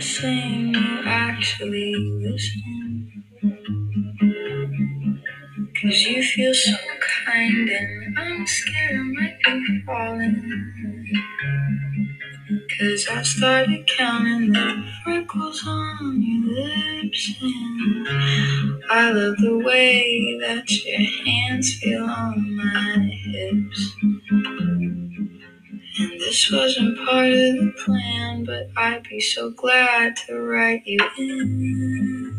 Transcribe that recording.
saying you actually listen. Cause you feel so kind and I'm scared I might be falling. Cause I started counting the freckles on your lips and I love the way that your hands feel on my hips. This wasn't part of the plan, but I'd be so glad to write you in.